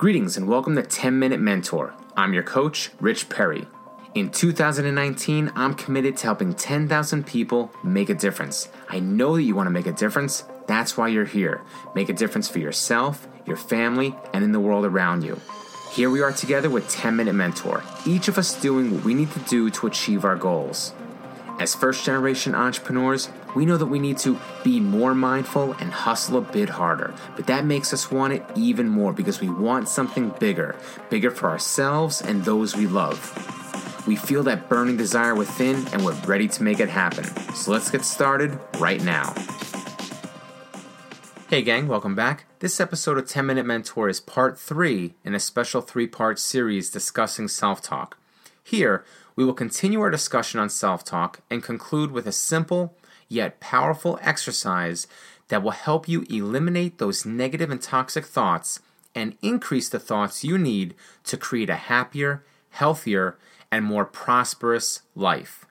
Greetings and welcome to 10 Minute Mentor. I'm your coach, Rich Perry. In 2019, I'm committed to helping 10,000 people make a difference. I know that you want to make a difference. That's why you're here. Make a difference for yourself, your family, and in the world around you. Here we are together with 10 Minute Mentor, each of us doing what we need to do to achieve our goals. As first generation entrepreneurs, we know that we need to be more mindful and hustle a bit harder. But that makes us want it even more because we want something bigger, bigger for ourselves and those we love. We feel that burning desire within and we're ready to make it happen. So let's get started right now. Hey, gang, welcome back. This episode of 10 Minute Mentor is part three in a special three part series discussing self talk. Here, we will continue our discussion on self talk and conclude with a simple yet powerful exercise that will help you eliminate those negative and toxic thoughts and increase the thoughts you need to create a happier, healthier, and more prosperous life.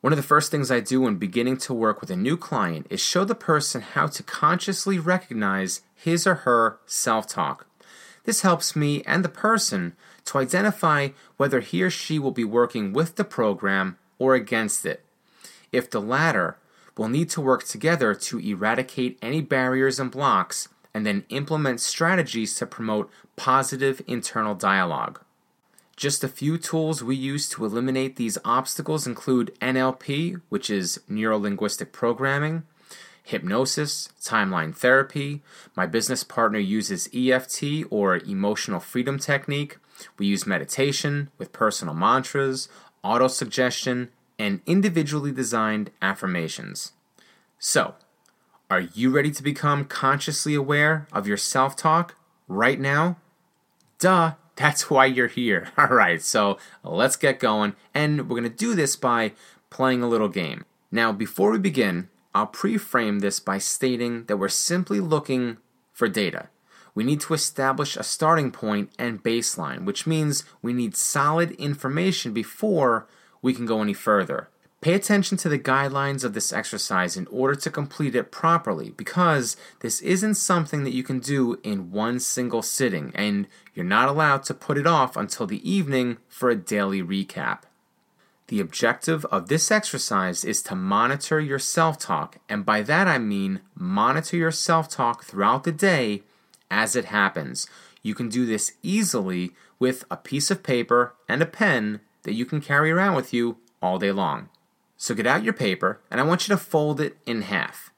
One of the first things I do when beginning to work with a new client is show the person how to consciously recognize his or her self talk. This helps me and the person to identify whether he or she will be working with the program or against it. If the latter, we'll need to work together to eradicate any barriers and blocks and then implement strategies to promote positive internal dialogue. Just a few tools we use to eliminate these obstacles include NLP, which is neuro linguistic programming, hypnosis, timeline therapy. My business partner uses EFT or emotional freedom technique. We use meditation with personal mantras, auto suggestion, and individually designed affirmations. So, are you ready to become consciously aware of your self talk right now? Duh, that's why you're here. All right, so let's get going, and we're to do this by playing a little game. Now, before we begin, I'll pre-frame this by stating that we're simply looking for data. We need to establish a starting point and baseline, which means we need solid information before we can go any further. Pay attention to the guidelines of this exercise in order to complete it properly because this isn't something that you can do in one single sitting, and you're not allowed to put it off until the evening for a daily recap. The objective of this exercise is to monitor your self talk, and by that I mean monitor your self talk throughout the day as it happens. You can do this easily with a piece of paper and a pen that you can carry around with you all day long. So get out your paper, and I want you to fold it in half.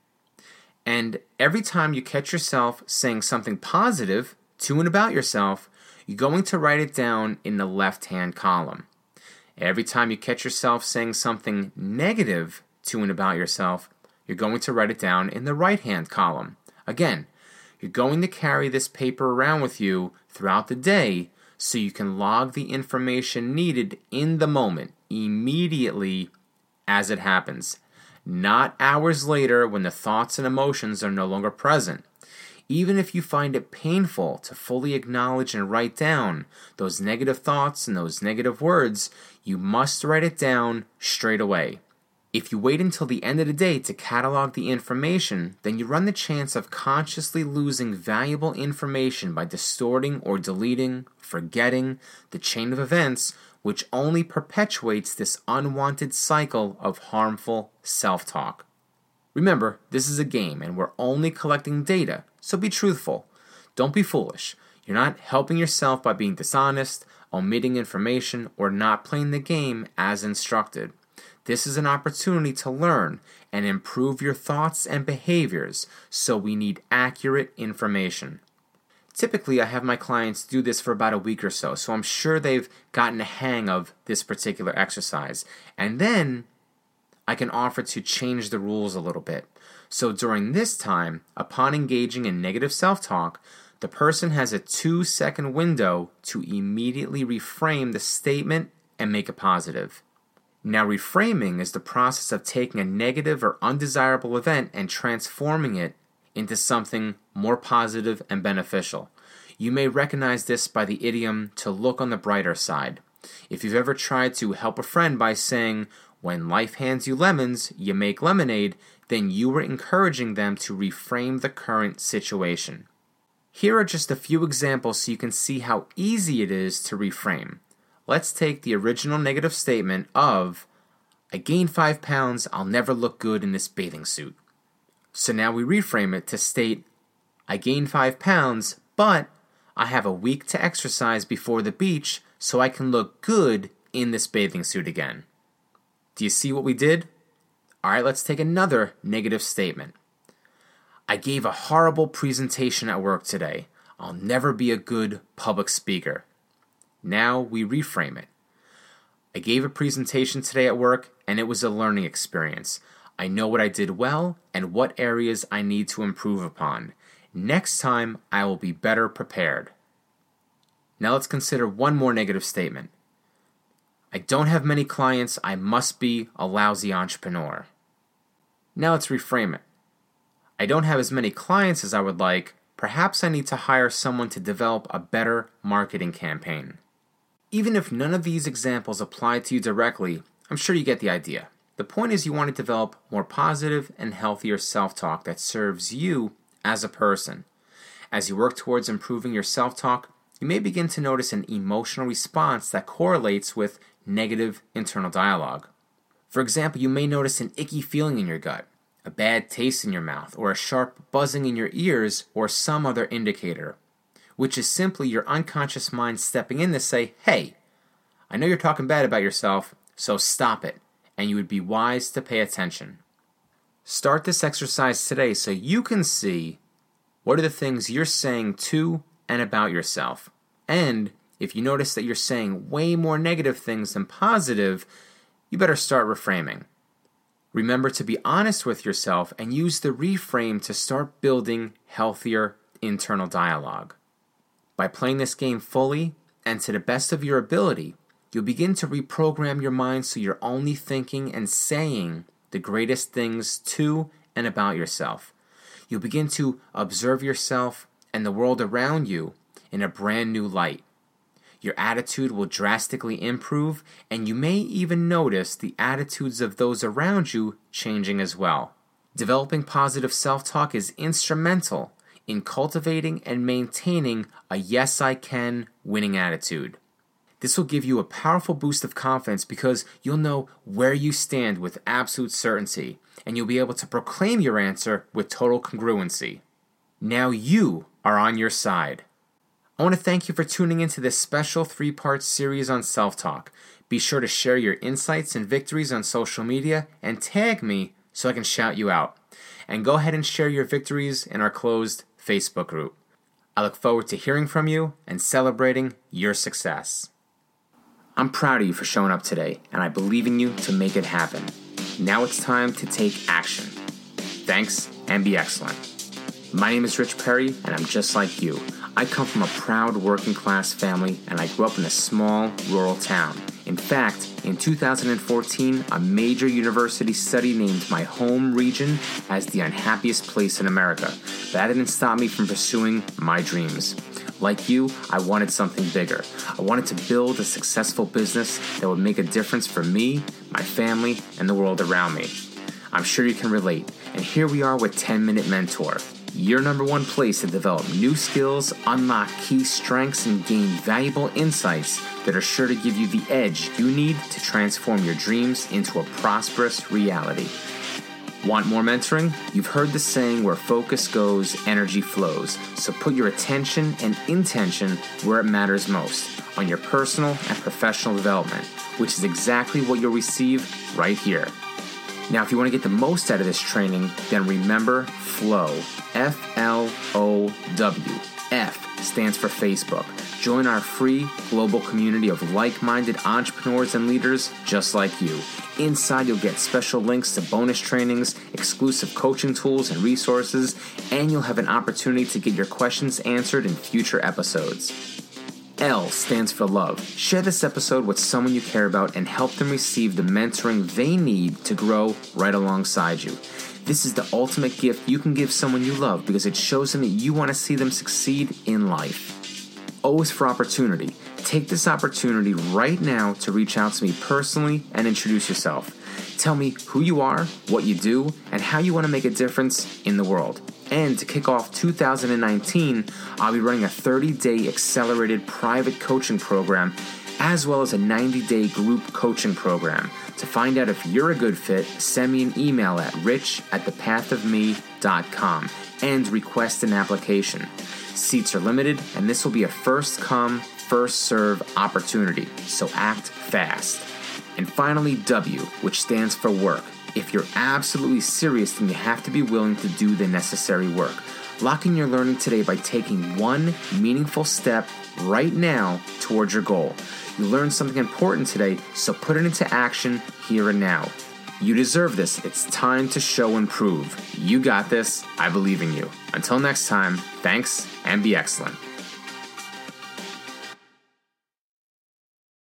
And every time you catch yourself saying something positive to and about yourself, you're going to write it down in the left hand column. Every time you catch yourself saying something negative to and about yourself, you're going to write it down in the right hand column. Again, you're going to carry this paper around with you throughout the day so you can log the information needed in the moment, immediately as it happens, not hours later when the thoughts and emotions are no longer present. Even if you find it painful to fully acknowledge and write down those negative thoughts and those negative words, you must write it down straight away. If you wait until the end of the day to catalog the information, then you run the chance of consciously losing valuable information by distorting or deleting, forgetting the chain of events, which only perpetuates this unwanted cycle of harmful self talk. Remember, this is a game and we're only collecting data, so be truthful. Don't be foolish. You're not helping yourself by being dishonest, omitting information, or not playing the game as instructed. This is an opportunity to learn and improve your thoughts and behaviors, so we need accurate information. Typically, I have my clients do this for about a week or so, so I'm sure they've gotten a hang of this particular exercise. And then I can offer to change the rules a little bit. So during this time, upon engaging in negative self talk, the person has a two second window to immediately reframe the statement and make it positive. Now, reframing is the process of taking a negative or undesirable event and transforming it into something more positive and beneficial. You may recognize this by the idiom to look on the brighter side. If you've ever tried to help a friend by saying, when life hands you lemons, you make lemonade, then you are encouraging them to reframe the current situation. Here are just a few examples so you can see how easy it is to reframe. Let's take the original negative statement of, I gained five pounds, I'll never look good in this bathing suit. So now we reframe it to state, I gained five pounds, but I have a week to exercise before the beach so I can look good in this bathing suit again. Do you see what we did? All right, let's take another negative statement. I gave a horrible presentation at work today. I'll never be a good public speaker. Now we reframe it. I gave a presentation today at work and it was a learning experience. I know what I did well and what areas I need to improve upon. Next time, I will be better prepared. Now let's consider one more negative statement. I don't have many clients, I must be a lousy entrepreneur. Now let's reframe it. I don't have as many clients as I would like, perhaps I need to hire someone to develop a better marketing campaign. Even if none of these examples apply to you directly, I'm sure you get the idea. The point is, you want to develop more positive and healthier self talk that serves you as a person. As you work towards improving your self talk, you may begin to notice an emotional response that correlates with negative internal dialogue. For example, you may notice an icky feeling in your gut, a bad taste in your mouth, or a sharp buzzing in your ears, or some other indicator, which is simply your unconscious mind stepping in to say, Hey, I know you're talking bad about yourself, so stop it, and you would be wise to pay attention. Start this exercise today so you can see what are the things you're saying to and about yourself. And if you notice that you're saying way more negative things than positive, you better start reframing. Remember to be honest with yourself and use the reframe to start building healthier internal dialogue. By playing this game fully and to the best of your ability, you'll begin to reprogram your mind so you're only thinking and saying the greatest things to and about yourself. You'll begin to observe yourself and the world around you in a brand new light. Your attitude will drastically improve, and you may even notice the attitudes of those around you changing as well. Developing positive self talk is instrumental in cultivating and maintaining a yes, I can winning attitude. This will give you a powerful boost of confidence because you'll know where you stand with absolute certainty, and you'll be able to proclaim your answer with total congruency. Now you are on your side. I want to thank you for tuning into this special three part series on self talk. Be sure to share your insights and victories on social media and tag me so I can shout you out. And go ahead and share your victories in our closed Facebook group. I look forward to hearing from you and celebrating your success. I'm proud of you for showing up today, and I believe in you to make it happen. Now it's time to take action. Thanks and be excellent. My name is Rich Perry, and I'm just like you. I come from a proud working class family, and I grew up in a small rural town. In fact, in 2014, a major university study named my home region as the unhappiest place in America. That didn't stop me from pursuing my dreams. Like you, I wanted something bigger. I wanted to build a successful business that would make a difference for me, my family, and the world around me. I'm sure you can relate, and here we are with 10 Minute Mentor your number one place to develop new skills, unlock key strengths, and gain valuable insights that are sure to give you the edge you need to transform your dreams into a prosperous reality. Want more mentoring? You've heard the saying where focus goes, energy flows. So put your attention and intention where it matters most on your personal and professional development, which is exactly what you'll receive right here. Now, if you want to get the most out of this training, then remember FLOW. F L O W. F stands for Facebook. Join our free global community of like minded entrepreneurs and leaders just like you. Inside, you'll get special links to bonus trainings, exclusive coaching tools and resources, and you'll have an opportunity to get your questions answered in future episodes. L stands for love. Share this episode with someone you care about and help them receive the mentoring they need to grow right alongside you. This is the ultimate gift you can give someone you love because it shows them that you want to see them succeed in life. Is for opportunity. Take this opportunity right now to reach out to me personally and introduce yourself. Tell me who you are, what you do, and how you want to make a difference in the world. And to kick off 2019, I'll be running a 30 day accelerated private coaching program as well as a 90 day group coaching program. To find out if you're a good fit, send me an email at rich at thepathofme.com and request an application. Seats are limited, and this will be a first come, first serve opportunity, so act fast. And finally, W, which stands for work. If you're absolutely serious, then you have to be willing to do the necessary work. Lock in your learning today by taking one meaningful step right now towards your goal. You learned something important today, so put it into action here and now. You deserve this. It's time to show and prove. You got this. I believe in you. Until next time, thanks and be excellent.